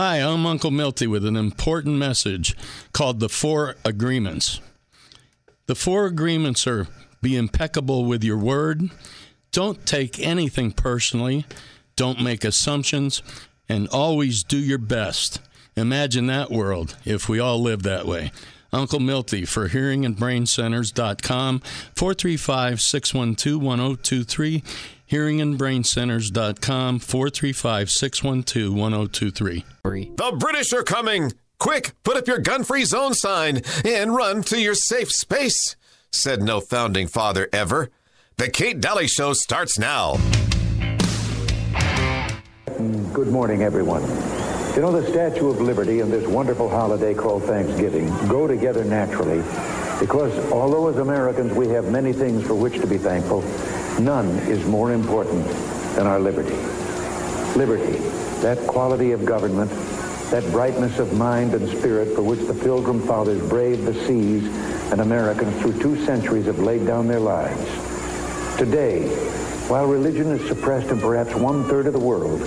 Hi, I'm Uncle Milty with an important message called the Four Agreements. The Four Agreements are be impeccable with your word, don't take anything personally, don't make assumptions, and always do your best. Imagine that world if we all lived that way. Uncle Milty for hearingandbraincenters.com, 435 612 1023, hearingandbraincenters.com, 435 612 1023. The British are coming! Quick, put up your gun free zone sign and run to your safe space, said no founding father ever. The Kate Dalley Show starts now. Good morning, everyone. You know, the Statue of Liberty and this wonderful holiday called Thanksgiving go together naturally because although as Americans we have many things for which to be thankful, none is more important than our liberty. Liberty, that quality of government, that brightness of mind and spirit for which the Pilgrim Fathers braved the seas and Americans through two centuries have laid down their lives. Today, while religion is suppressed in perhaps one-third of the world,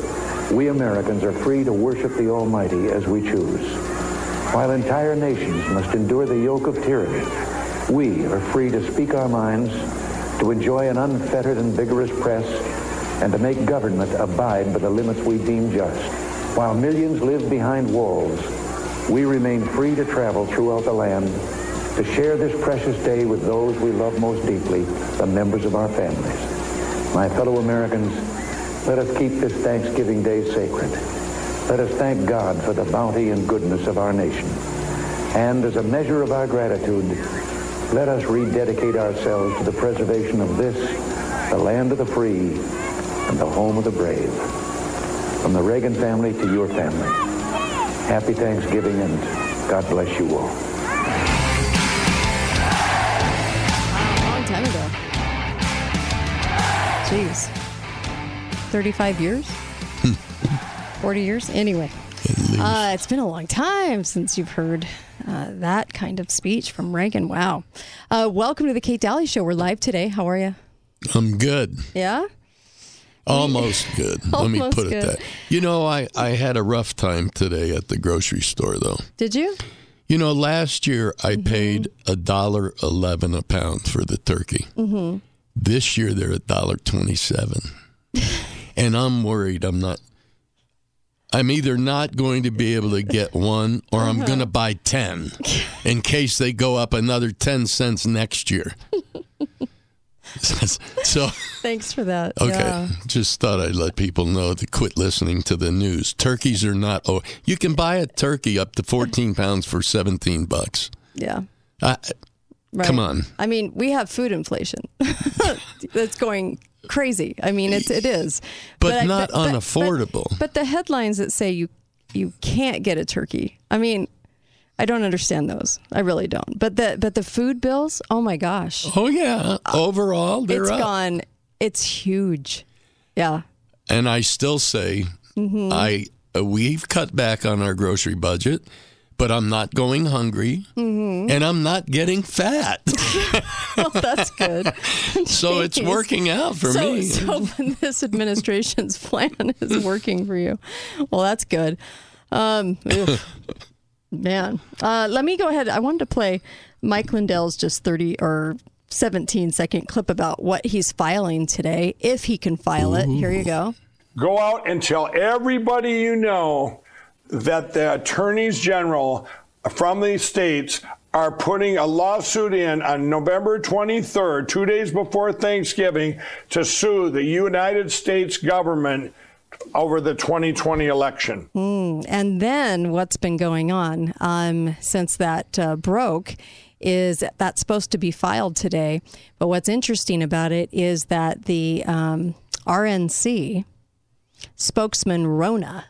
we Americans are free to worship the Almighty as we choose. While entire nations must endure the yoke of tyranny, we are free to speak our minds, to enjoy an unfettered and vigorous press, and to make government abide by the limits we deem just. While millions live behind walls, we remain free to travel throughout the land, to share this precious day with those we love most deeply, the members of our families. My fellow Americans, let us keep this Thanksgiving Day sacred. Let us thank God for the bounty and goodness of our nation. And as a measure of our gratitude, let us rededicate ourselves to the preservation of this, the land of the free and the home of the brave. From the Reagan family to your family, happy Thanksgiving and God bless you all. A long time ago. Jeez. 35 years? 40 years? Anyway. Uh, it's been a long time since you've heard uh, that kind of speech from Reagan. Wow. Uh, welcome to the Kate Dalley Show. We're live today. How are you? I'm good. Yeah? Almost good. Let me Almost put it good. that. You know, I, I had a rough time today at the grocery store, though. Did you? You know, last year I Mm-hmm. paid a dollar eleven a pound for the turkey. Mm-hmm. This year they're a dollar twenty-seven, and I'm worried. I'm not. I'm either not going to be able to get one, or I'm going to uh-huh. buy ten, in case they go up another ten cents next year. so Thanks for that. Okay, Yeah. just thought I'd let people know to quit listening to the news. Turkeys are not. Oh, you can buy a turkey up to 14 pounds for 17 bucks. Yeah. I, Right. Come on. I mean, we have food inflation that's going crazy. I mean, it's it is, But I- not unaffordable. But, the headlines that say you you can't get a turkey. I mean, I don't understand those. I really don't. But the but the food bills. Oh my gosh, Oh yeah, overall they're it's up. gone. It's huge. Yeah. And I still say Mm-hmm. I uh, we've cut back on our grocery budget, but I'm not going hungry, Mm-hmm. and I'm not getting fat. Well, that's good. so it's working out for so, me. so this administration's plan is working for you. Well, that's good. Um, man, uh, let me go ahead. I wanted to play Mike Lindell's just 30 or 17 second clip about what he's filing today, if he can file it. Here you go. go out and tell everybody you know that the attorneys general from these states are putting a lawsuit in on November 23rd, two days before Thanksgiving, to sue the United States government over the 2020 election. And then what's been going on um, since that uh, broke is that's supposed to be filed today. But what's interesting about it is that the um, RNC spokesman Ronna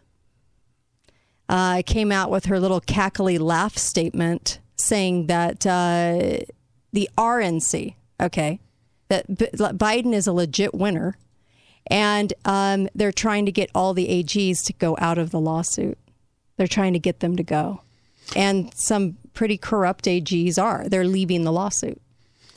uh, came out with her little cackly laugh statement saying that uh, the RNC, okay, that B- Biden is a legit winner and um, they're trying to get all the AGs to go out of the lawsuit. They're trying to get them to go, and some pretty corrupt AGs are. They're leaving the lawsuit.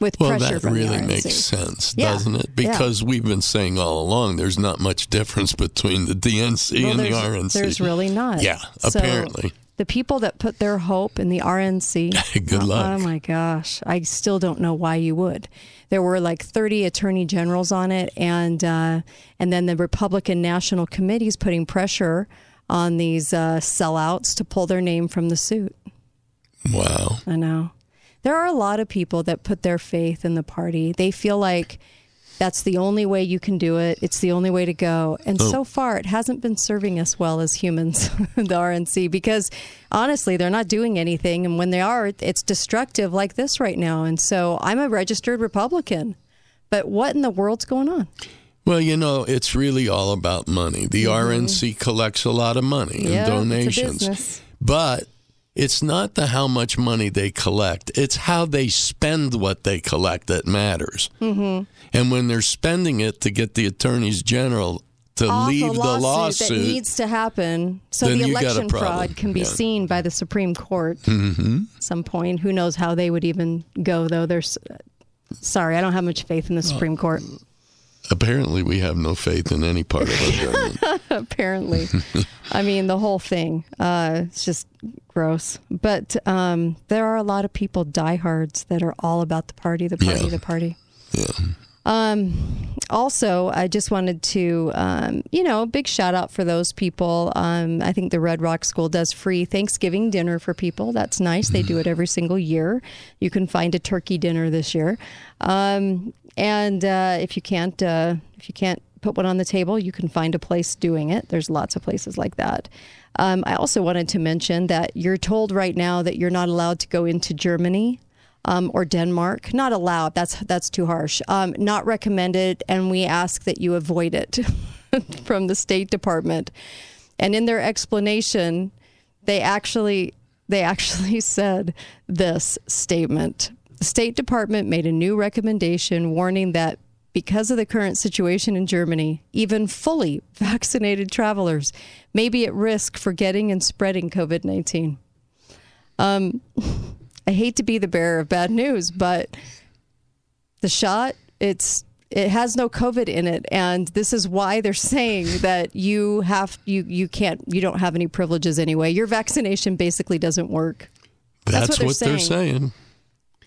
With well, pressure that really makes sense, Yeah. doesn't it? Yeah. Because we've been saying all along there's not much difference between the DNC Well, and the RNC. There's really not. Yeah, So, apparently. The people that put their hope in the RNC. Good oh, luck. Oh my gosh. I still don't know why you would. There were like 30 attorney generals on it, and uh, and then the Republican National Committee's putting pressure on these uh, sellouts to pull their name from the suit. Wow. I know. There are a lot of people that put their faith in the party. They feel like that's the only way you can do it. It's the only way to go. And Oh. so far, it hasn't been serving us well as humans, the RNC, because honestly, they're not doing anything. And when they are, it's destructive like this right now. And so I'm a registered Republican. But what in the world's going on? Well, you know, it's really all about money. The RNC collects a lot of money Mm-hmm. Yeah, in it's a donations. But it's not the how much money they collect, it's how they spend what they collect that matters. Mm-hmm. And when they're spending it to get the attorneys general to Off leave the lawsuit, lawsuit, that needs to happen so the you got a election fraud can be Yeah. seen by the Supreme Court mm-hmm. some point. Who knows how they would even go, though? There's sorry, I don't have much faith in the Supreme Court. Apparently we have no faith in any part of our government. Apparently, I mean the whole thing. Uh, it's just gross. But um, there are a lot of people diehards that are all about the party, the party, Yeah. the party. Yeah. Um, also, I just wanted to, um, you know, big shout out for those people. Um, I think the Red Rock School does free Thanksgiving dinner for people. That's nice. They do it every single year. You can find a turkey dinner this year, um, and uh, if you can't, uh, if you can't put one on the table, you can find a place doing it. There's lots of places like that. Um, I also wanted to mention that you're told right now that you're not allowed to go into Germany um, or Denmark. Not allowed. That's that's too harsh. Um, not recommended, and we ask that you avoid it from the State Department. And in their explanation, they actually they actually said this statement. The State Department made a new recommendation warning that because of the current situation in Germany, even fully vaccinated travelers may be at risk for getting and spreading COVID 19. Um, I hate to be the bearer of bad news, but the shot, it's it has no COVID in it, and this is why they're saying that you have you you can't you don't have any privileges anyway. Your vaccination basically doesn't work. That's, what they're what they're saying.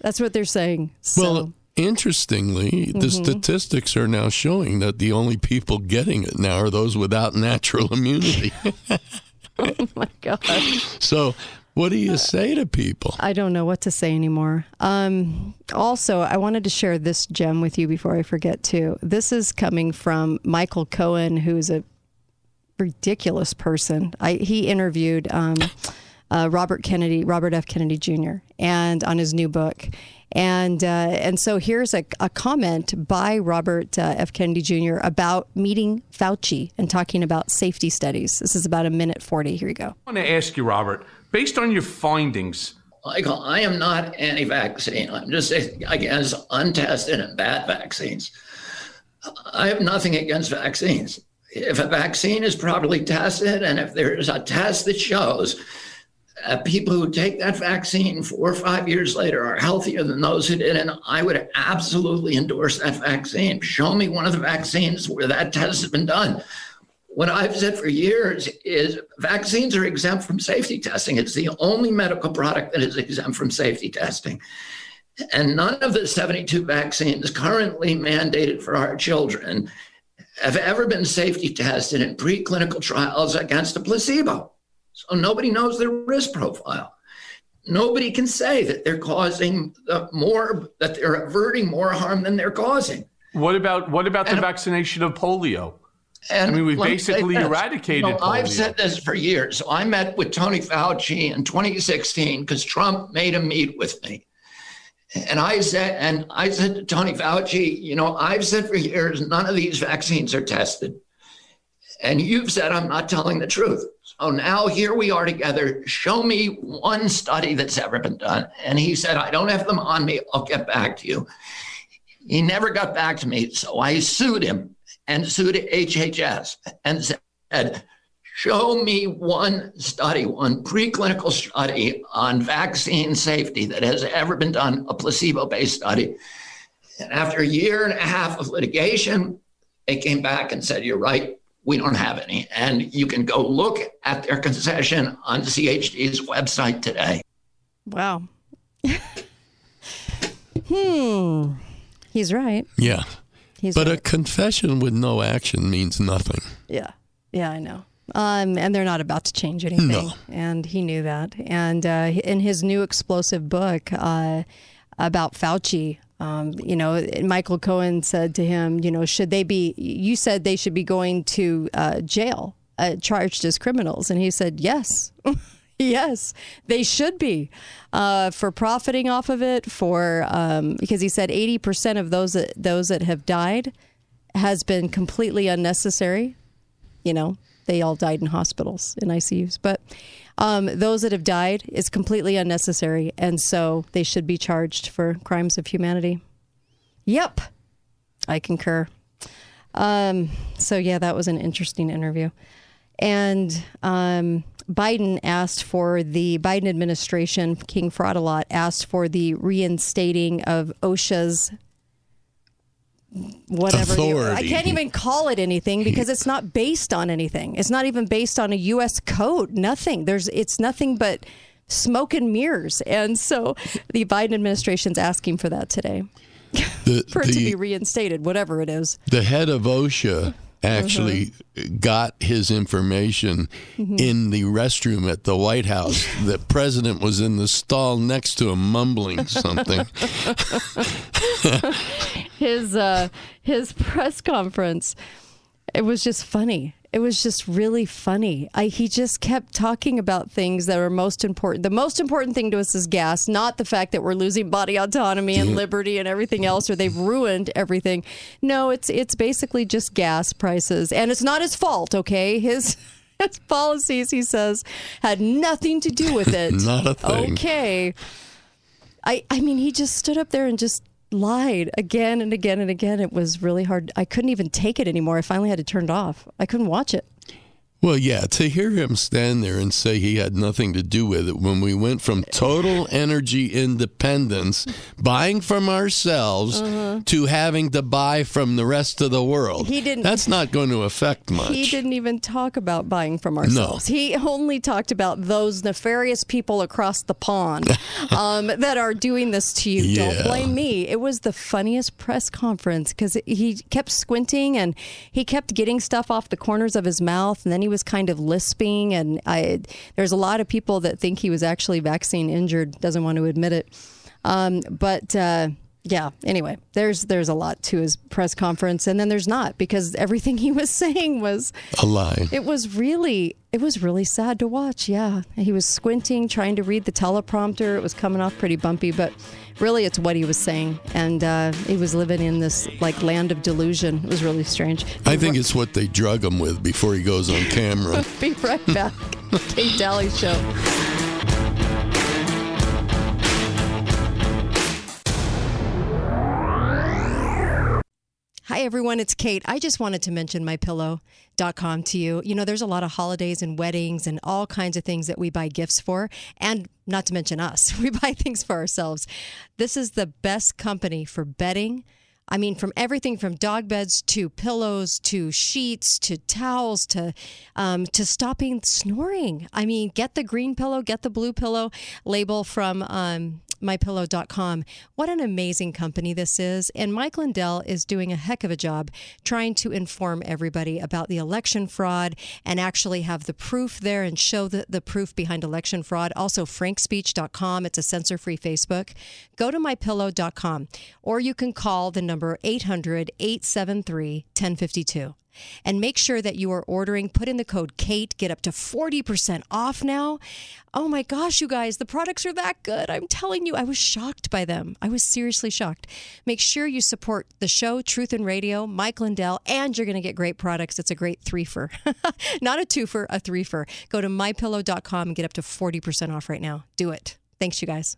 That's what they're saying. So, Well, interestingly, the Mm-hmm. statistics are now showing that the only people getting it now are those without natural immunity. oh my God. so, what do you say to people? I don't know what to say anymore. Um, also, I wanted to share this gem with you before I forget too. This is coming from Michael Cohen, who's a ridiculous person. I, he interviewed um, uh, Robert Kennedy, Robert F. Kennedy Jr., and on his new book. And uh, and so here's a, a comment by Robert uh, F. Kennedy Jr. about meeting Fauci and talking about safety studies. This is about a minute forty. Here you go. I want to ask you, Robert, based on your findings, Michael, I am not anti vaccine. I'm just against untested and bad vaccines. I have nothing against vaccines. If a vaccine is properly tested and if there is a test that shows uh, people who take that vaccine four or five years later are healthier than those who didn't, I would absolutely endorse that vaccine. Show me one of the vaccines where that test has been done. What I've said for years is vaccines are exempt from safety testing. It's the only medical product that is exempt from safety testing. And none of the 72 vaccines currently mandated for our children have ever been safety tested in preclinical trials against a placebo. So nobody knows their risk profile. Nobody can say that they're causing uh, more, that they're averting more harm than they're causing. what about what about the vaccination of polio? And I mean, me basically eradicated You know, I've said this for years. So I met with Tony Fauci in 2016 because Trump made him meet with me. And I said, and I said to Tony Fauci, you know, I've said for years, none of these vaccines are tested. And you've said I'm not telling the truth. So now here we are together. Show me one study that's ever been done. And he said, I don't have them on me. I'll get back to you. He never got back to me. So I sued him and sued HHS and said, Show me one study, one preclinical study on vaccine safety that has ever been done, a placebo based study, And after a year and a half of litigation, they came back and said, You're right, we don't have any. And you can go look at their concession on CHD's website today. Wow. hmm. He's right. Yeah. He's but a confession with no action means nothing. Yeah. Yeah, I know. Um, and they're not about to change anything. No. And he knew that. And uh, in his new explosive book uh, about Fauci, um, you know, Michael Cohen said to him, you know, should they be, you said they should be going to uh, jail, uh, charged as criminals. And he said, yes. Yes, they should be uh, for profiting off of it. For um, because he said eighty percent of those that those that have died has been completely unnecessary. You know, they all died in hospitals in ICUs, but um, those that have died is completely unnecessary, and so they should be charged for crimes of humanity. Yep, I concur. Um, so yeah, that was an interesting interview, and um, Biden asked for the Biden administration, King Fraud a lot, asked for the reinstating of OSHA's whatever. the- I can't even call it anything because it's not based on anything. It's not even based on a U.S. code. Nothing. There's. It's nothing but smoke and mirrors. And so the Biden administration's asking for that today, The, for it to be reinstated, whatever it is. the head of OSHA actually Uh-huh. got his information Mm-hmm. in the restroom at the White House. the president was in the stall next to him mumbling something. his uh, his press conference. It was just funny. It was just really funny. I, he just kept talking about things that are most important. The most important thing to us is gas, not the fact that we're losing body autonomy and liberty and everything else, or they've ruined everything. No, it's it's basically just gas prices, and it's not his fault. Okay, his his policies, he says, had nothing to do with it. Not a thing. Okay. I I mean, he just stood up there and just lied again and again and again. It was really hard. I couldn't even take it anymore. I finally had to turn it off. I couldn't watch it. Well, yeah, to hear him stand there and say he had nothing to do with it when we went from total energy independence, buying from ourselves, to having to buy from the rest of the world. Uh-huh. He didn't- That's not going to affect much. He didn't even talk about buying from ourselves. No. He only talked about those nefarious people across the pond um, that are doing this to you. Yeah. Don't blame me. It was the funniest press conference because he kept squinting and he kept getting stuff off the corners of his mouth, and then he was kind of lisping. And I, there's a lot of people that think he was actually vaccine injured. Doesn't want to admit it, um, but. Uh, yeah. Anyway, there's there's a lot to his press conference, and then there's not because everything he was saying was a lie. it was really it was really sad to watch. Yeah, he was squinting, trying to read the teleprompter. It was coming off pretty bumpy, but really, it's what he was saying, and uh, he was living in this like land of delusion. It was really strange. I think it's what they drug him with before he goes on camera. Be right back. Kate Dalley Show. Hi everyone, it's Kate. I just wanted to mention mypillow.com to you. You know, there's a lot of holidays and weddings and all kinds of things that we buy gifts for, and not to mention us. We buy things for ourselves. This is the best company for bedding. I mean, from everything from dog beds to pillows to sheets to towels to um, to stopping snoring. I mean, get the green pillow, get the blue pillow label from um, mypillow.com. What an amazing company this is. And Mike Lindell is doing a heck of a job trying to inform everybody about the election fraud and actually have the proof there and show the, the proof behind election fraud. Also, frankspeech.com. It's a censor free Facebook. Go to mypillow.com or you can call the number 800 873 1052 and make sure that you are ordering. Put in the code KATE, get up to 40% off now. Oh my gosh, you guys, the products are that good. I'm telling you, I was shocked by them. I was seriously shocked. Make sure you support the show, Truth and Radio, Mike Lindell, and you're going to get great products. It's a great threefer. Not a twofer, a threefer. Go to mypillow.com and get up to 40% off right now. Do it. Thanks, you guys.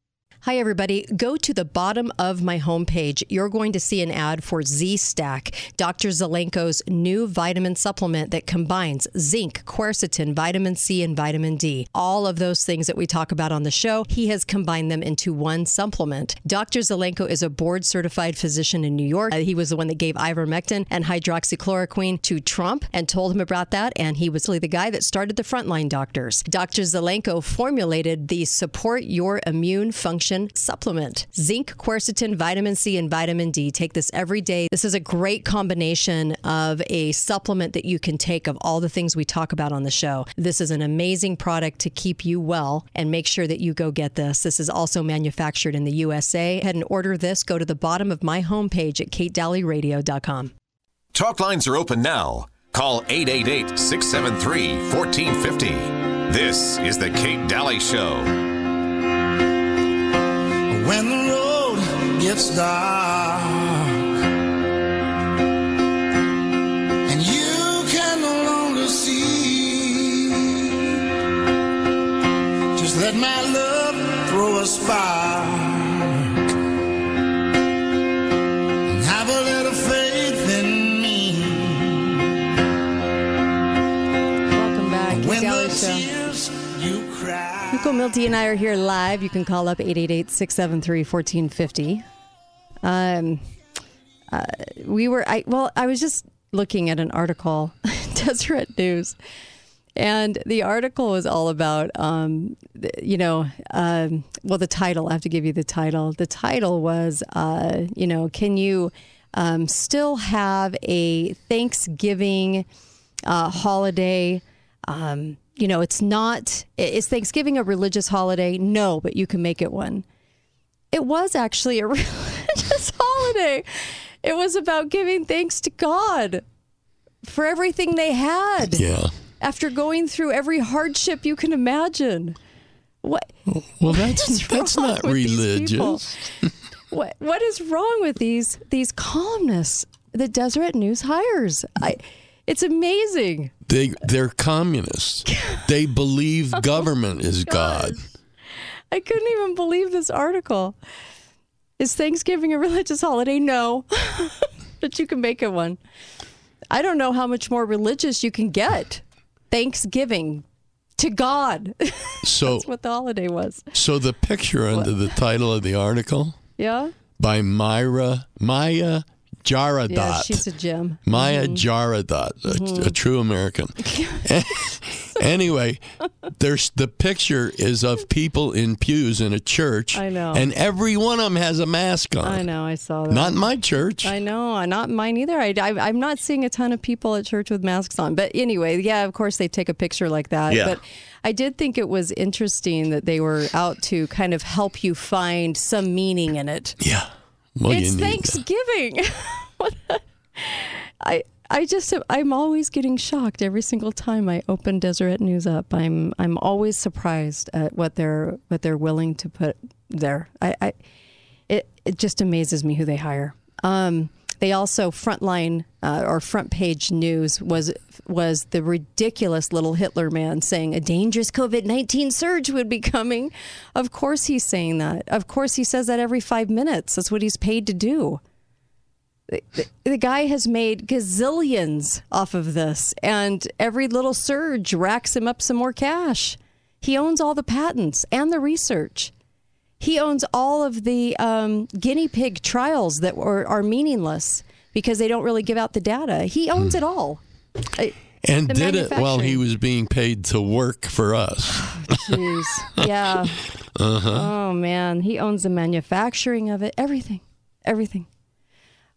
Hi, everybody. Go to the bottom of my homepage. You're going to see an ad for Z Stack, Dr. Zelenko's new vitamin supplement that combines zinc, quercetin, vitamin C, and vitamin D. All of those things that we talk about on the show, he has combined them into one supplement. Dr. Zelenko is a board certified physician in New York. Uh, he was the one that gave ivermectin and hydroxychloroquine to Trump and told him about that. And he was really the guy that started the frontline doctors. Dr. Zelenko formulated the Support Your Immune Function supplement. Zinc, quercetin, vitamin C, and vitamin D. Take this every day. This is a great combination of a supplement that you can take of all the things we talk about on the show. This is an amazing product to keep you well and make sure that you go get this. This is also manufactured in the USA. Head and order this. Go to the bottom of my homepage at katedalleyradio.com. Talk lines are open now. Call 888 673 1450. This is The Kate Dalley Show. When the road gets dark. And you can no longer see, just let my love throw a spark Nico Milty and I are here live. You can call up 888-673-1450. Um, uh, we were, I well, I was just looking at an article, Deseret News, and the article was all about, um, you know, um, well, the title. I have to give you the title. The title was, uh, you know, can you um, still have a Thanksgiving uh, holiday? You know, it's not, is Thanksgiving a religious holiday? No, but you can make it one. It was actually a religious holiday. It was about giving thanks to God for everything they had Yeah. after going through every hardship you can imagine. What? Well, that's that's not religious. what what is wrong with these these columnists that Deseret News hires? I, it's amazing. They they're communists. They believe oh government is God. I couldn't even believe this article. Is Thanksgiving a religious holiday? No, but you can make it one. I don't know how much more religious you can get. Thanksgiving to God. So That's what the holiday was. so the picture under the title of the article Yeah. by Myra Maya Jaradat. Yeah, she's a gem. Maya Mm-hmm. Jaradat, a, a true American. anyway, there's the picture is of people in pews in a church. I know. and every one of them has a mask on. I know. I saw that. Not my church. I know, not mine either. I, I, am not seeing a ton of people at church with masks on. But anyway, yeah, of course they take a picture like that. Yeah. But I did think it was interesting that they were out to kind of help you find some meaning in it. yeah. Well, it's you need that. Thanksgiving. I I just I'm always getting shocked every single time I open Deseret News up. I'm I'm always surprised at what they're what they're willing to put there. I, I it it just amazes me who they hire. Um, They also frontline uh, or front page news was was the ridiculous little Hitler man saying a dangerous COVID nineteen surge would be coming. Of course he's saying that. Of course he says that every five minutes. That's what he's paid to do. The, the, the guy has made gazillions off of this, and every little surge racks him up some more cash. He owns all the patents and the research. He owns all of the um, guinea pig trials that were, are meaningless because they don't really give out the data. He owns it all. And the did it while he was being paid to work for us. Jeez. Yeah. Oh man, he owns the manufacturing of it. Everything. Everything.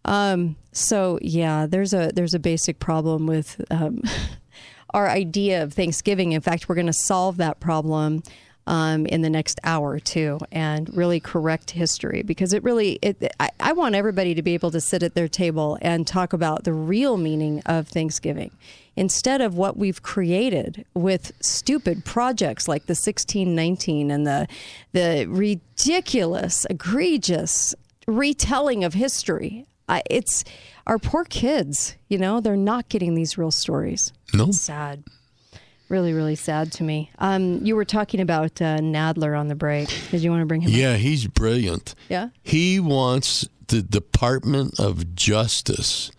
Um. So yeah, there's a there's a basic problem with um, our idea of Thanksgiving. In fact, we're going to solve that problem um, in the next hour or two and really correct history because it really it. I, I want everybody to be able to sit at their table and talk about the real meaning of Thanksgiving instead of what we've created with stupid projects like the 1619 and the the ridiculous, egregious retelling of history. I, it's our poor kids. You know, they're not getting these real stories. No. It's sad. Really, really sad to me. Um, you were talking about uh, Nadler on the break. Did you want to bring him? up? Yeah, he's brilliant. Yeah. He wants the Department of Justice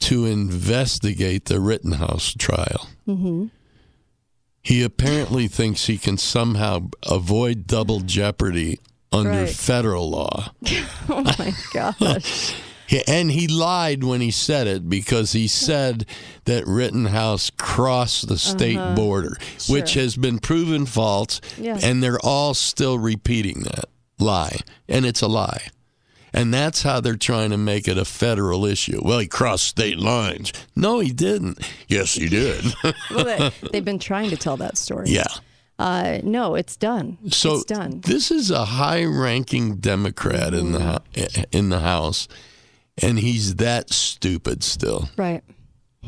to investigate the Rittenhouse trial. Mm-hmm. He apparently thinks he can somehow avoid double jeopardy under Right. federal law. Oh my gosh. And he lied when he said it because he said that Rittenhouse crossed the state Uh-huh. border, which has been proven false. Yeah. And they're all still repeating that lie. And it's a lie. And that's how they're trying to make it a federal issue. Well, he crossed state lines. No, he didn't. Yes, he did. well, they, they've been trying to tell that story. yeah. Uh, no, it's done. So it's done. this is a high-ranking Democrat in the in the House, and he's that stupid still. Right.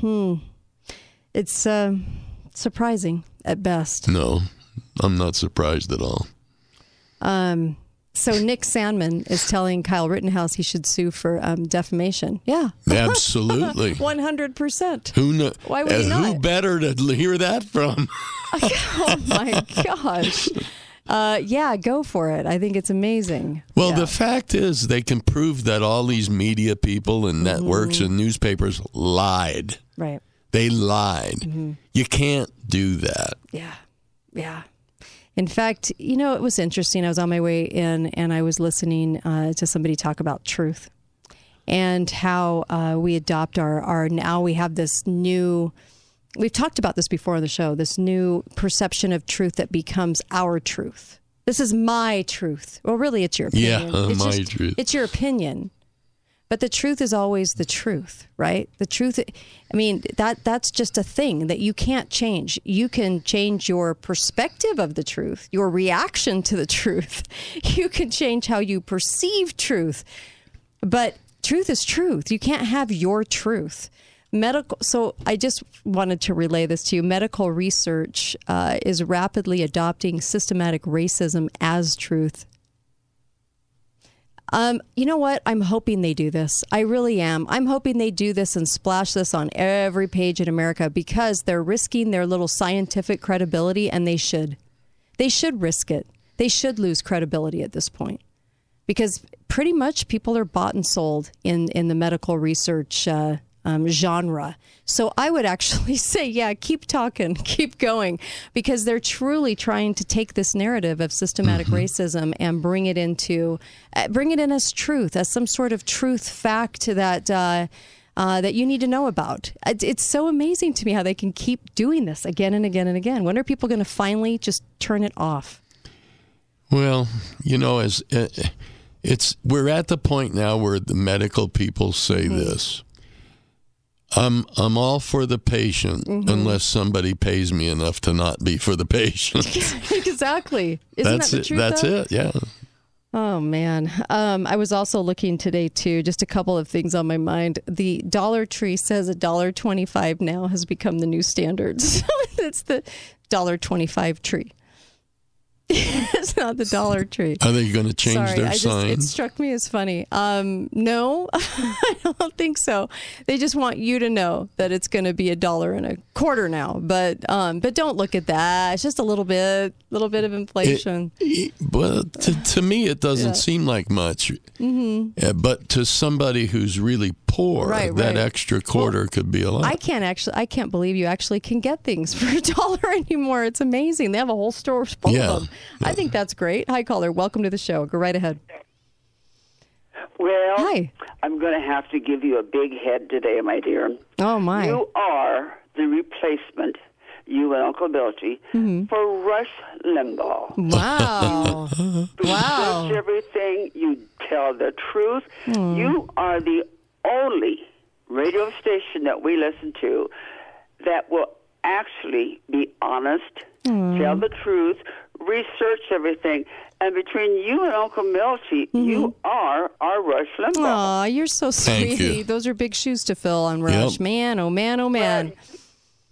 Hmm. It's uh, surprising at best. No, I'm not surprised at all. Um, so Nick Sandmann is telling Kyle Rittenhouse he should sue for um, defamation. Yeah. Absolutely. One hundred percent. Who know? Why would he uh, Who better to hear that from? Oh my gosh. Uh, yeah, go for it. I think it's amazing. Well, the fact is, they can prove that all these media people and networks Mm-hmm. and newspapers lied. Right. They lied. Mm-hmm. You can't do that. Yeah. Yeah. In fact, you know, it was interesting. I was on my way in and I was listening uh, to somebody talk about truth and how uh, we adopt our, our, now we have this new, we've talked about this before on the show, this new perception of truth that becomes our truth. This is my truth. Well, really, it's your Yeah, opinion. uh, it's my truth. It's your opinion. But the truth is always the truth, right? The truth I mean, that that's just a thing that you can't change. You can change your perspective of the truth, your reaction to the truth. You can change how you perceive truth. But truth is truth. You can't have your truth. Medical. So I just wanted to relay this to you. Medical research uh, is rapidly adopting systematic racism as truth. Um, you know what? I'm hoping they do this. I really am. I'm hoping they do this and splash this on every page in America because they're risking their little scientific credibility, and they should. They should risk it. They should lose credibility at this point because pretty much people are bought and sold in in the medical research uh, um, genre. So I would actually say, yeah, keep talking, keep going, because they're truly trying to take this narrative of systematic racism and bring it into, uh, bring it in as truth, as some sort of truth fact that. Uh, uh, that you need to know about. It's so amazing to me how they can keep doing this again and again and again. When are people going to finally just turn it off? Well, you know, as uh, it's we're at the point now where the medical people say Mm-hmm. this. I'm I'm all for the patient Mm-hmm. unless somebody pays me enough to not be for the patient. exactly. Isn't that's that the it. truth? That's though? it. Yeah. Oh man, um, I was also looking today too. Just a couple of things on my mind. The Dollar Tree says a dollar twenty-five now has become the new standard. So it's the dollar twenty-five tree. That's not the Dollar Tree. Are they going to change Sorry, their I just, it struck me as funny. Um, no, I don't think so. They just want you to know that it's going to be a dollar and a quarter now. But um, but don't look at that. It's just a little bit, little bit of inflation. Well, to, to me, it doesn't Yeah. seem like much. Mhm. Uh, but to somebody who's really poor, Right, that right. extra quarter could be a lot. I can't actually. I can't believe you actually can get things for a dollar anymore. It's amazing. They have a whole store full Yeah. of them. I think that's great. Hi, caller. Welcome to the show. Go right ahead. Well, Hi. I'm going to have to give you a big head today, my dear. Oh my. You are the replacement, you and Uncle Milty, Mm-hmm. for Rush Limbaugh. Wow. wow. Research everything. You tell the truth. Hmm. You are the only radio station that we listen to that will actually be honest, Hmm. tell the truth, research everything. And between you and Uncle Milty, Mm-hmm. you are our Rush Limbaugh. Aw, you're so Thank sweet. you. Those are big shoes to fill on Rush. Yep. Man, oh man, oh man.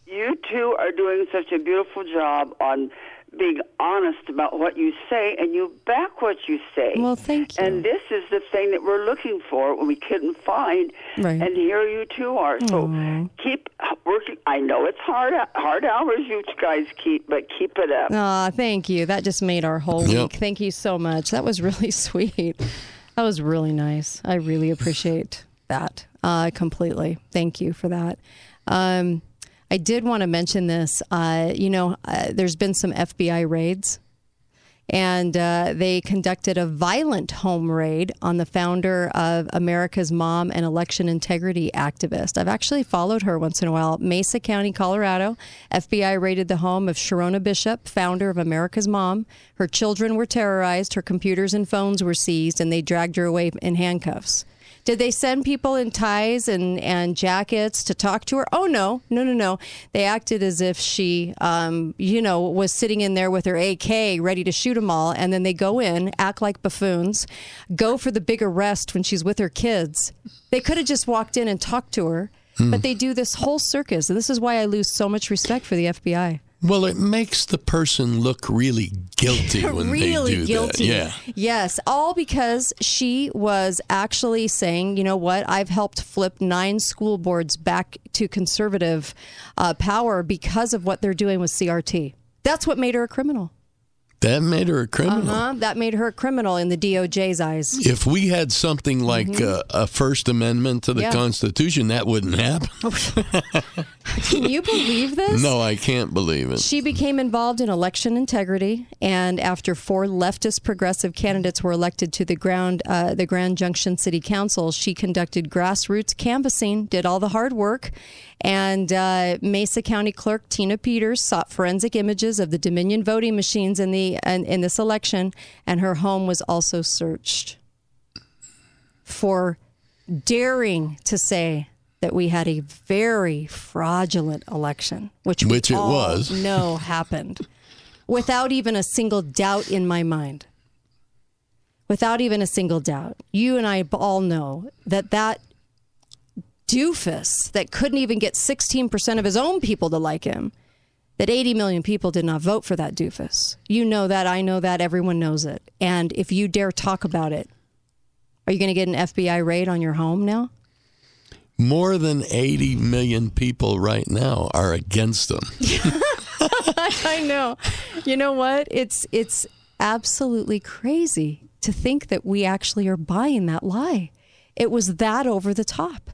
You two are doing such a beautiful job on being honest about what you say, and you back what you say. Well, thank you. And this is the thing that we're looking for when we couldn't find, Right. and here you two are. So keep working. I know it's hard, hard hours you guys keep, but keep it up. Aw, thank you. That just made our whole Yep. week. Thank you so much. That was really sweet. That was really nice. I really appreciate that uh, completely. Thank you for that. Um, I did want to mention this. Uh, you know, uh, there's been some FBI raids, and uh, they conducted a violent home raid on the founder of America's Mom and election integrity activist. I've actually followed her once in a while. Mesa County, Colorado. FBI raided the home of Sherronna Bishop, founder of America's Mom. Her children were terrorized, her computers and phones were seized, and they dragged her away in handcuffs. Did they send people in ties and, and jackets to talk to her? Oh, no, no, no, no. They acted as if she, um, you know, was sitting in there with her AK ready to shoot them all. And then they go in, act like buffoons, go for the big arrest when she's with her kids. They could have just walked in and talked to her, Hmm. but they do this whole circus. And this is why I lose so much respect for the FBI. Well, it makes the person look really guilty when really they do guilty. that. Yeah. Yes, all because she was actually saying, you know what, I've helped flip nine school boards back to conservative uh, power because of what they're doing with CRT. That's what made her a criminal. That made her a criminal. Uh-huh. That made her a criminal in the DOJ's eyes. If we had something like Mhm. uh, a First Amendment to the Yeah. Constitution, that wouldn't happen. Can you believe this? no, I can't believe it. She became involved in election integrity, and after four leftist progressive candidates were elected to the ground, uh, the Grand Junction City Council, she conducted grassroots canvassing, did all the hard work, and uh, Mesa County Clerk Tina Peters sought forensic images of the Dominion voting machines in the in, in this election, and her home was also searched for daring to say that we had a very fraudulent election, which we Which it all was. no happened, without even a single doubt in my mind. Without even a single doubt, you and I all know that that doofus that couldn't even get 16% of his own people to like him, that 80 million people did not vote for that doofus. You know that. I know that. Everyone knows it. And if you dare talk about it, are you going to get an FBI raid on your home now? More than 80 million people right now are against them. I know. You know what? It's it's absolutely crazy to think that we actually are buying that lie. It was that over the top.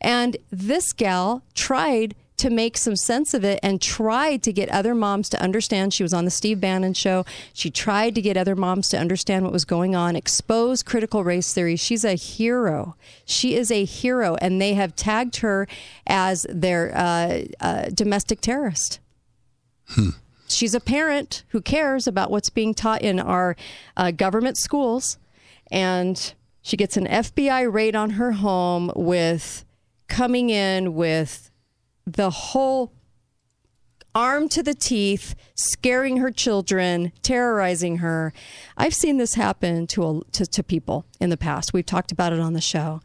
And this gal tried to make some sense of it and tried to get other moms to understand. She was on the Steve Bannon show. She tried to get other moms to understand what was going on, expose critical race theory. She's a hero. She is a hero. And they have tagged her as their uh, uh, domestic terrorist. She's a parent who cares about what's being taught in our uh, government schools. And she gets an FBI raid on her home with coming in with the whole arm to the teeth, scaring her children, terrorizing her. I've seen this happen to, a, to to people in the past. We've talked about it on the show.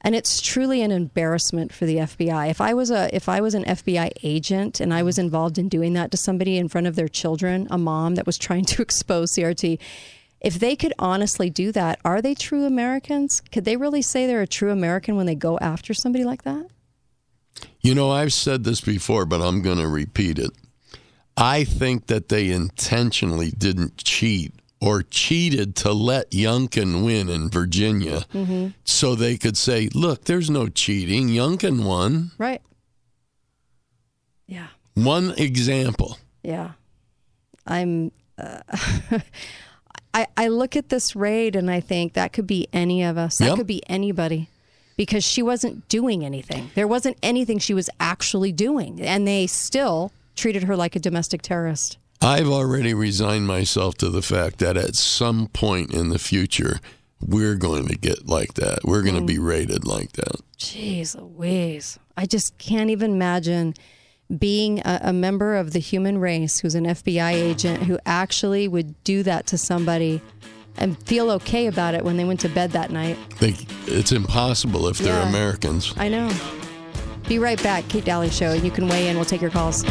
and it's truly an embarrassment for the FBI. If I was a if I was an FBI agent and I was involved in doing that to somebody in front of their children, a mom that was trying to expose CRT, if they could honestly do that, are they true Americans? Could they really say they're a true American when they go after somebody like that? You know, I've said this before, but I'm going to repeat it. I think that they intentionally didn't cheat or cheated to let Youngkin win in Virginia Mm-hmm. so they could say, look, there's no cheating. Youngkin won. Right. Yeah. One example. Yeah. I'm. Uh, I I look at this raid and I think that could be any of us. That Yep. could be anybody, because she wasn't doing anything. There wasn't anything she was actually doing, and they still treated her like a domestic terrorist. I've already resigned myself to the fact that at some point in the future, we're going to get like that. We're going to mm. be rated like that. Jeez Louise. I just can't even imagine being a, a member of the human race who's an FBI agent who actually would do that to somebody and feel okay about it when they went to bed that night. They, it's impossible if they're Yeah. Americans. I know. Be right back, Kate Dalley Show. You can weigh in. We'll take your calls.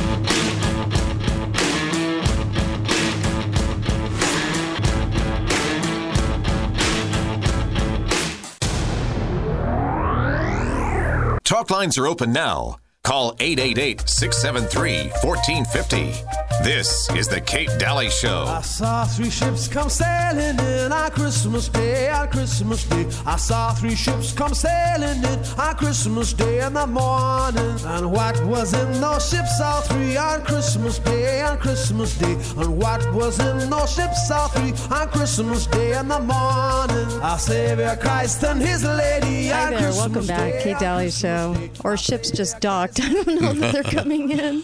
Talk lines are open now. Call 888 673 1450. This is The Kate Dalley Show. I saw three ships come sailing in on Christmas Day, on Christmas Day. I saw three ships come sailing in on Christmas Day in the morning. And what was in those ships, all three, on Christmas Day, on Christmas Day? And what was in those ships, all three, on Christmas Day in the morning? Our Savior Christ and His Lady Hi there. Christmas Welcome back, Day, Kate Dalley Show. Day. Or ships just docked. I don't know that they're coming in.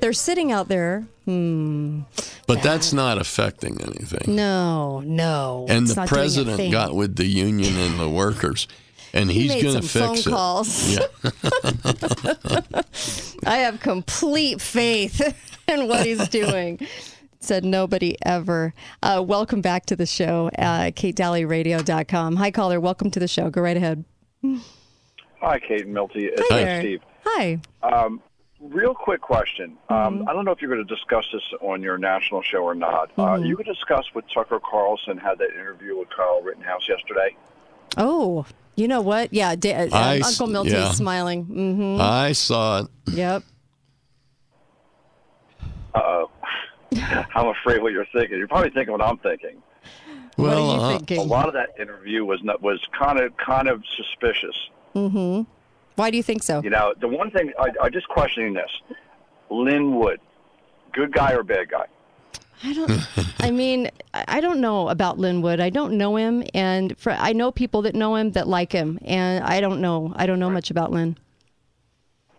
They're sitting out there. Hmm. But that's not affecting anything. No, no. and It's the not president thing. got with the union and the workers, and he's made going to fix phone it. calls. Yeah. I have complete faith in what he's doing. Said nobody ever. Uh, welcome back to the show, uh, KateDalleyRadio.com. Hi, caller. Welcome to the show. Go right ahead. Hi, Kate and Milty. It's Hi there. Steve. Hi. Um, real quick question. Um, Mm-hmm. I don't know if you're going to discuss this on your national show or not. Uh, Mhm. you could discuss with Tucker Carlson had that interview with Kyle Rittenhouse yesterday. Oh, you know what? Yeah, da- uh, I s- Uncle Milty yeah. is smiling. hmm I saw it. Yep. Uh oh. I'm afraid what you're thinking. You're probably thinking what I'm thinking. Well, what are you uh, thinking? A lot of that interview was not, was kind of kind of suspicious. hmm Why do you think so? You know, the one thing I, I just questioning this: Lin Wood, good guy or bad guy? I don't. I mean, I I don't know about Lin Wood. I don't know him, and for, I know people that know him that like him, and I don't know. I don't know much about Lynn.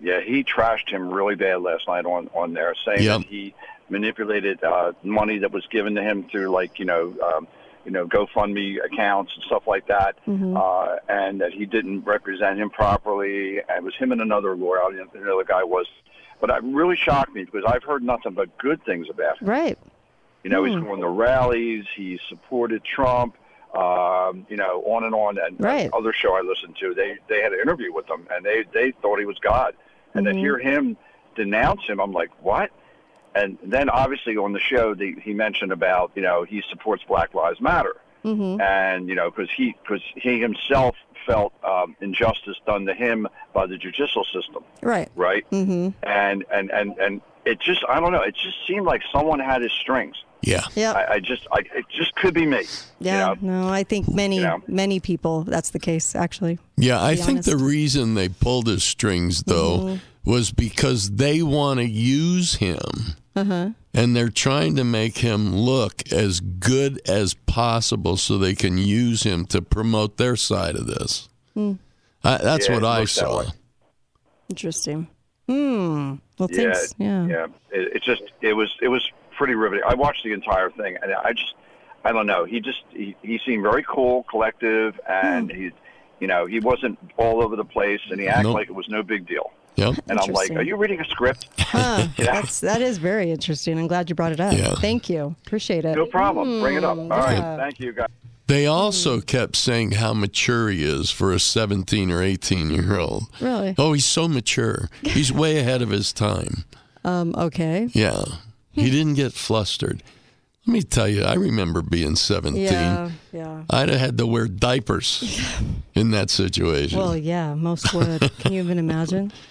Yeah, he trashed him really bad last night on on there, saying Yep. that he manipulated uh, money that was given to him through like you know um, you know GoFundMe accounts and stuff like that, uh, and that he didn't represent him properly. And it was him and another lawyer. I don't know who the other guy was, but it really shocked me because I've heard nothing but good things about him. Right. You know, he's going to rallies. He supported Trump. Um, you know, on and on. And Right. other show I listened to, they they had an interview with him, and they they thought he was God. And Mm-hmm. to hear him denounce him, I'm like, what? And then obviously on the show, the, he mentioned about you know he supports Black Lives Matter, hmm and you know because he because he himself felt um, injustice done to him by the judicial system, Right. right? hmm And and and and it just I don't know. It just seemed like someone had his strings. yeah. Yeah. I, I just, I, it just could be me. yeah. You know? No, I think many You know. many people that's the case. Actually. Yeah, I be think the reason they pulled his strings, though, Mm-hmm. Was because they want to use him. Uh-huh. And they're trying to make him look as good as possible so they can use him to promote their side of this. Hmm. I, that's Yeah, what I looks that saw. Interesting. Hmm. Well, Yeah, thanks. Yeah. yeah. It, it just, it was, it was pretty riveting. I watched the entire thing, and I just, I don't know. He just, he, he seemed very cool, collective, and he, you know, he wasn't all over the place, and he acted Nope. like it was no big deal. Yep. And I'm like, are you reading a script? Huh. Yeah. That's that is very interesting. I'm glad you brought it up. Yeah. Thank you. Appreciate it. No problem. Bring it up. All right. yeah. Thank you, guys. They also kept saying how mature he is for a 17 or 18 year old. Really? Oh, he's so mature. He's way ahead of his time. Um, okay. Yeah. He didn't get flustered. Let me tell you, I remember being 17. Yeah, yeah. I'd have had to wear diapers in that situation. Well, yeah, most would. Can you even imagine?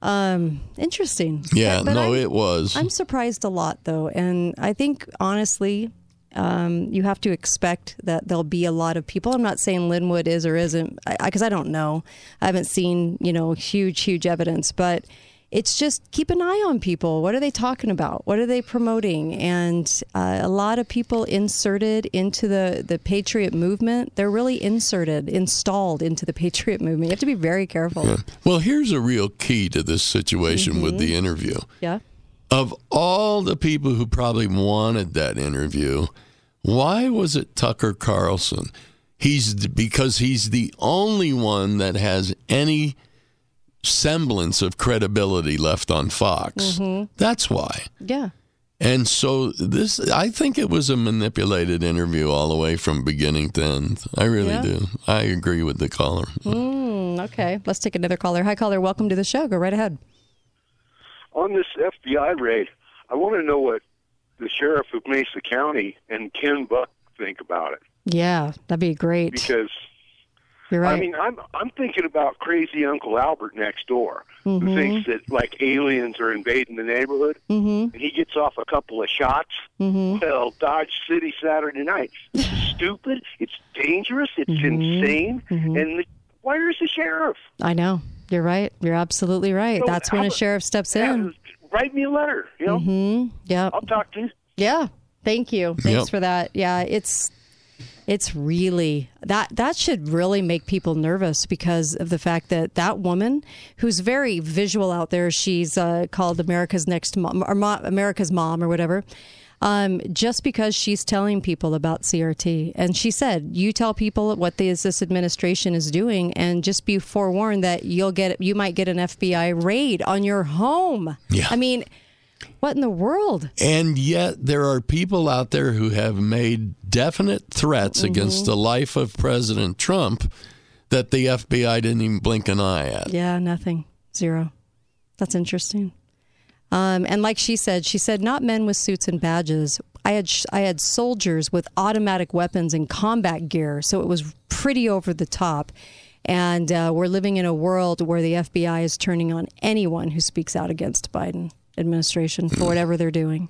Um, interesting. yeah, But- no, I'm- it was. I'm surprised a lot though, and I think honestly, um, you have to expect that there'll be a lot of people. I'm not saying Lin Wood is or isn't, because I, don't know. I haven't seen you know huge, huge evidence, but it's just keep an eye on people. What are they talking about? What are they promoting? And uh, a lot of people inserted into the the Patriot movement. They're really inserted, installed into the Patriot movement. You have to be very careful. Yeah. Well, here's a real key to this situation with Mhm. the interview. Yeah. Of all the people who probably wanted that interview, why was it Tucker Carlson? He's because he's the only one that has any semblance of credibility left on Fox. Mhm. That's why. Yeah. And so this, I think it was a manipulated interview all the way from beginning to end. I really Yeah. do. I agree with the caller. Mm, okay. Let's take another caller. Hi, caller. Welcome to the show. Go right ahead. on this FBI raid, I want to know what the sheriff of Mesa County and Ken Buck think about it Yeah, that'd be great. because You're right. I mean I'm I'm thinking about crazy Uncle Albert next door Mhm. who thinks that like aliens are invading the neighborhood Mm-hmm. and he gets off a couple of shots. Mm-hmm. Well, Dodge City Saturday night. It's stupid. It's dangerous. It's Mm-hmm. insane. And the, where's the sheriff? I know. You're right. You're absolutely right. So That's when how a sheriff steps in. Write me a letter. You know. Mm-hmm. Yeah. I'll talk to you. Yeah. Thank you. Thanks Yep. for that. Yeah, it's it's really that that should really make people nervous because of the fact that that woman who's very visual out there, she's uh, called America's next mom or Mo- America's mom or whatever. Um, just because she's telling people about CRT, and she said, "You tell people what this, this administration is doing, and just be forewarned that you'll get you might get an FBI raid on your home." Yeah. I mean, what in the world? And yet, there are people out there who have made definite threats against the life of President Trump that the FBI didn't even blink an eye at. Yeah, nothing. Zero. That's interesting. Um, and like she said, she said not men with suits and badges. I had sh- I had soldiers with automatic weapons and combat gear, so it was pretty over the top. And uh, we're living in a world where the FBI is turning on anyone who speaks out against Biden administration for whatever they're doing.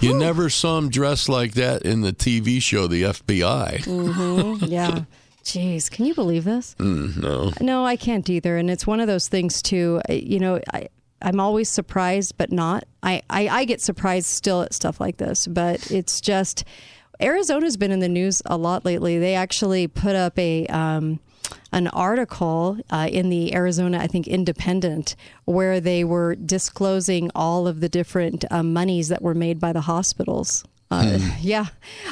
You never saw him dressed like that in the TV show, The FBI. hmm Yeah. Jeez, can you believe this? Mm, no. No, I can't either. And it's one of those things too. You know, I, I'm always surprised, but not. I, I, I get surprised still at stuff like this, but it's just Arizona's been in the news a lot lately. They actually put up a um, an article uh, in the Arizona, I think, Independent, where they were disclosing all of the different uh, monies that were made by the hospitals. Uh, yeah,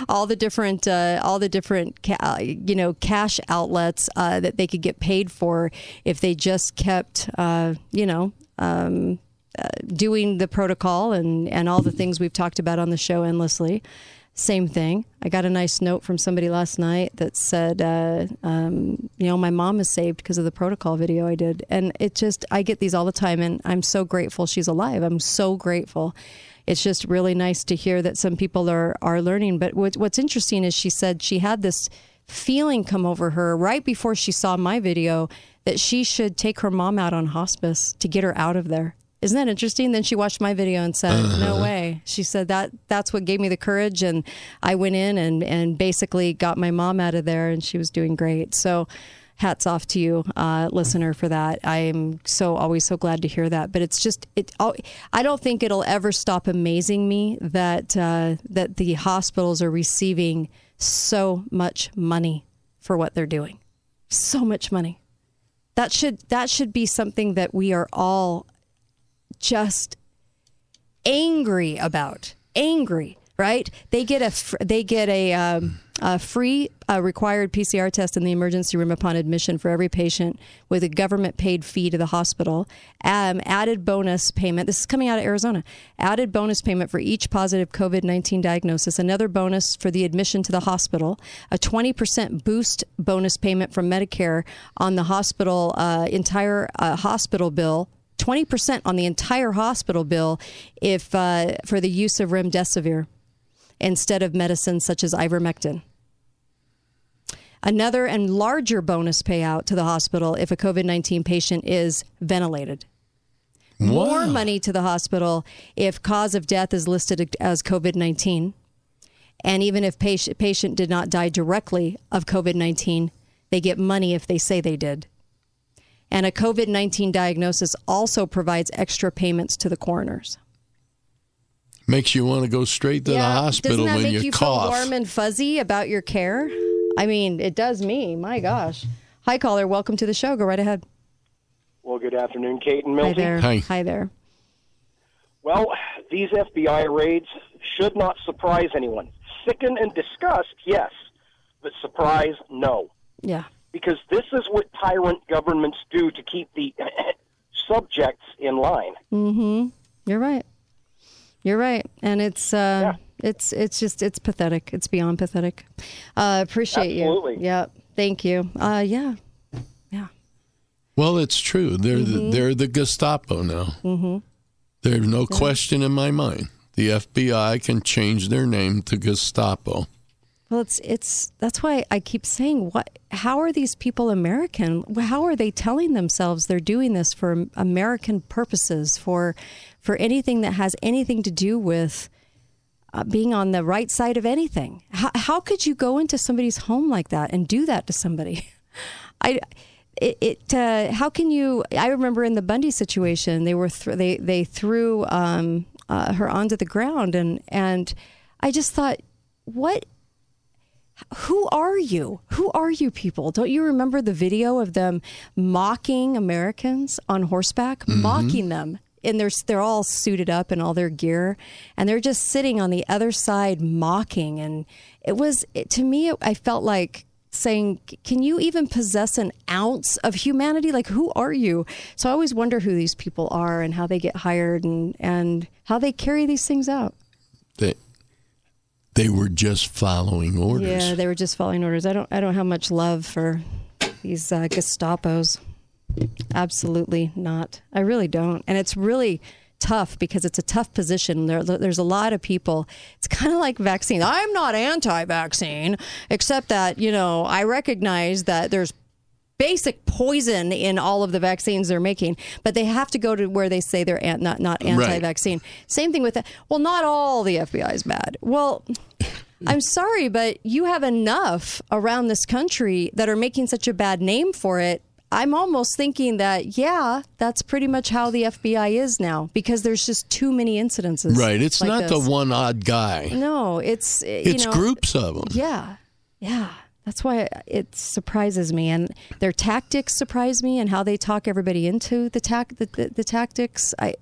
all the different, uh, all the different, ca- uh, you know, cash outlets uh, that they could get paid for if they just kept, uh, you know, um, uh, doing the protocol and and all the things we've talked about on the show endlessly. Same thing. I got a nice note from somebody last night that said, uh, um, you know, my mom is saved because of the protocol video I did. And it just, I get these all the time, and I'm so grateful she's alive. I'm so grateful. It's just really nice to hear that some people are, are learning. But what, what's interesting is she said she had this feeling come over her right before she saw my video that she should take her mom out on hospice to get her out of there. Isn't that interesting? Then she watched my video and said, "No way." She said that that's what gave me the courage, and I went in and and basically got my mom out of there, and she was doing great. So, hats off to you, uh, listener, for that. I am so always so glad to hear that. But it's just it. I don't think it'll ever stop amazing me that uh, that the hospitals are receiving so much money for what they're doing. So much money. That should that should be something that we are all just angry about. Angry, right? They get a they get a um, A free uh, required PCR test in the emergency room upon admission for every patient with a government paid fee to the hospital. Um, added bonus payment. This is coming out of Arizona. Added bonus payment for each positive COVID 19 diagnosis. Another bonus for the admission to the hospital. A 20% boost bonus payment from Medicare on the hospital, uh, entire uh, hospital bill 20% on the entire hospital bill if uh, for the use of remdesivir instead of medicines such as ivermectin. Another and larger bonus payout to the hospital if a COVID 19 patient is ventilated. More money to the hospital if cause of death is listed as COVID 19. And even if patient, patient did not die directly of COVID 19, they get money if they say they did. And a COVID 19 diagnosis also provides extra payments to the coroners. Makes you want to go straight to the hospital Doesn't that when make you, you cough. feel warm and fuzzy about your care? I mean, it does me. My gosh. Hi, caller. Welcome to the show. Go right ahead. Well, good afternoon, Kate and Hi Milty. there. Hi there. Well, these FBI raids should not surprise anyone. Sicken and disgust, yes, but surprise, no. Yeah. Because this is what tyrant governments do to keep the subjects in line. Mm-hmm. You're right. You're right. And it's uh it's it's just it's pathetic. It's beyond pathetic. Uh appreciate Absolutely. you. Yeah. Thank you. Uh yeah. Yeah. Well, it's true. They're Mhm. the, they're the Gestapo now. Mm-hmm. There's no question in my mind. The FBI can change their name to Gestapo. Well, it's it's that's why I keep saying what how are these people American? How are they telling themselves they're doing this for American purposes for for anything that has anything to do with uh, being on the right side of anything? How, how could you go into somebody's home like that and do that to somebody? I it, it uh, how can you I remember in the Bundy situation they were th- they they threw um, uh, her onto the ground and and I just thought what who are you? Who are you people? Don't you remember the video of them mocking Americans on horseback, mm-hmm. mocking them? And they're they're all suited up in all their gear, and they're just sitting on the other side mocking. And it was it, to me, it, I felt like saying, "Can you even possess an ounce of humanity? Like, who are you?" So I always wonder who these people are and how they get hired and and how they carry these things out. They they were just following orders. Yeah, they were just following orders. I don't I don't have much love for these uh, Gestapos. Absolutely not. I really don't. And it's really tough because it's a tough position. There, there's a lot of people. It's kind of like vaccine. I'm not anti-vaccine, except that you know I recognize that there's basic poison in all of the vaccines they're making, but they have to go to where they say they're an, not not anti-vaccine. Same thing with that. Well, not all the FBI is bad. Well. I'm sorry, but you have enough around this country that are making such a bad name for it. I'm almost thinking that, yeah, that's pretty much how the FBI is now because there's just too many incidences. Right. It's like not this. the one odd guy. No, it's It's know, groups of them. Yeah, yeah. That's why it surprises me, and their tactics surprise me, and how they talk everybody into the tac the, the, the tactics. I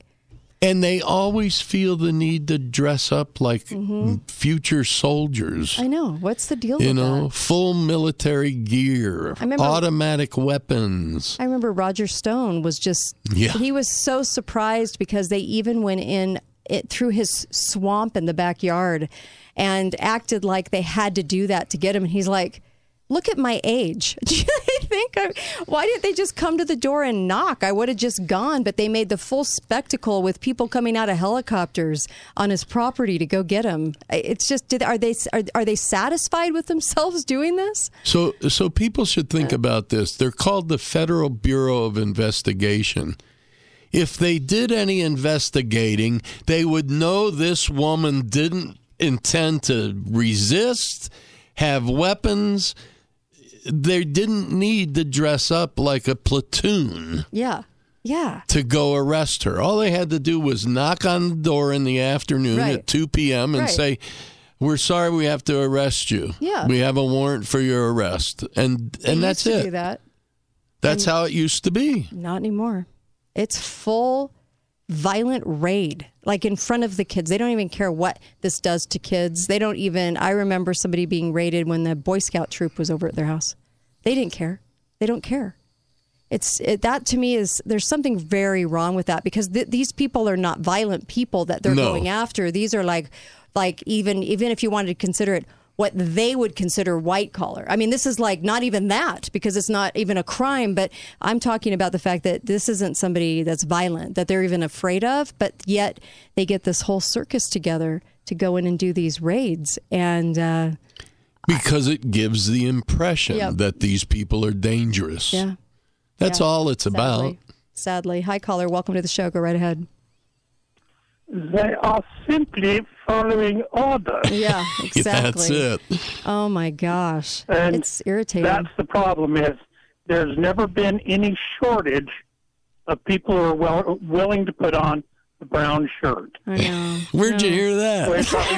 And they always feel the need to dress up like Mhm. future soldiers. I know what's the deal You know, that. full military gear, I remember- automatic weapons. I remember Roger Stone was just Yeah. he was so surprised because they even went in it through his swamp in the backyard and acted like they had to do that to get him and he's like look at my age do you think I, why didn't they just come to the door and knock i would have just gone but they made the full spectacle with people coming out of helicopters on his property to go get him it's just did, are they are, are they satisfied with themselves doing this So, so people should think about this. They're called the Federal Bureau of Investigation. If they did any investigating, they would know this woman didn't intend to resist, have weapons. They didn't need to dress up like a platoon yeah yeah to go arrest her. All they had to do was knock on the door in the afternoon Right. at 2 p.m. and Right. say, We're sorry we have to arrest you. Yeah. We have a warrant for your arrest. And They and that's used to it. do that That's how it used to be. Not anymore. It's full violent raid, like in front of the kids. They don't even care what this does to kids. They don't even. I remember somebody being raided when the Boy Scout troop was over at their house. They didn't care. They don't care. It's it, that to me is there's something very wrong with that because th- these people are not violent people that they're No. going after. These are like like even even if you wanted to consider it what they would consider white collar. I mean, this is like not even that because it's not even a crime, but I'm talking about the fact that this isn't somebody that's violent that they're even afraid of, but yet they get this whole circus together to go in and do these raids and uh, Because it gives the impression Yep. that these people are dangerous. yeah. That's Yeah. all it's about. Sadly. Sadly. Hi caller, welcome to the show. Go right ahead. They are simply following orders. Yeah, exactly. That's it. Oh my gosh. And it's irritating. That's the problem is there's never been any shortage of people who are well, willing to put on the brown shirt. I know. Where'd you hear The way that? it's always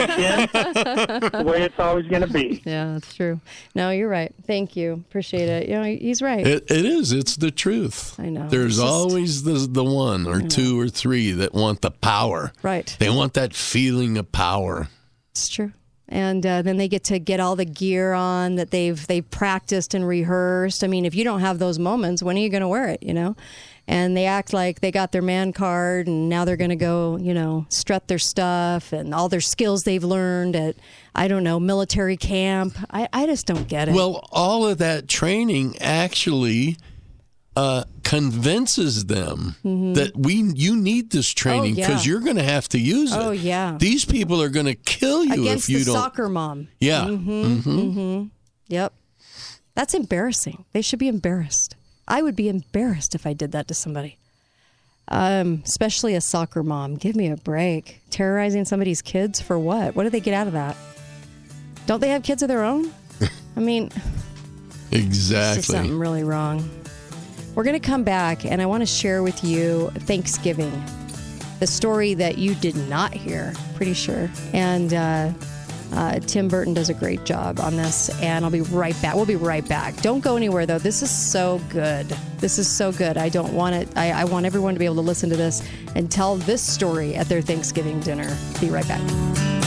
been, the way it's always going to be. Yeah, that's true. No, you're right. Thank you. Appreciate it. You know, he's right. It, it is. It's the truth. I know. There's just- always the, the one or two or three that want the power. Right. They want that feeling of power. It's true. And uh, then they get to get all the gear on that they've they've practiced and rehearsed. I mean, if you don't have those moments, when are you going to wear it? You know. And they act like they got their man card, and now they're going to go, you know, strut their stuff and all their skills they've learned at, I don't know, military camp. I, I just don't get it. Well, all of that training actually uh, convinces them that we you need this training Mm-hmm. Oh, yeah. because you're going to have to use it. Oh, yeah. These people are going to kill you against if you the don't. soccer mom. Yeah. Mm-hmm, Mhm. mm-hmm. Yep. That's embarrassing. They should be embarrassed. I would be embarrassed if I did that to somebody. Um, especially a soccer mom. Give me a break. Terrorizing somebody's kids for what? What do they get out of that? Don't they have kids of their own? I mean, Exactly. something really wrong. We're going to come back and I want to share with you Thanksgiving, the story that you did not hear, pretty sure. And uh, uh, Tim Barton does a great job on this. And I'll be right back. We'll be right back. Don't go anywhere, though. This is so good. This is so good. I don't want it. I, I want everyone to be able to listen to this and tell this story at their Thanksgiving dinner. Be right back.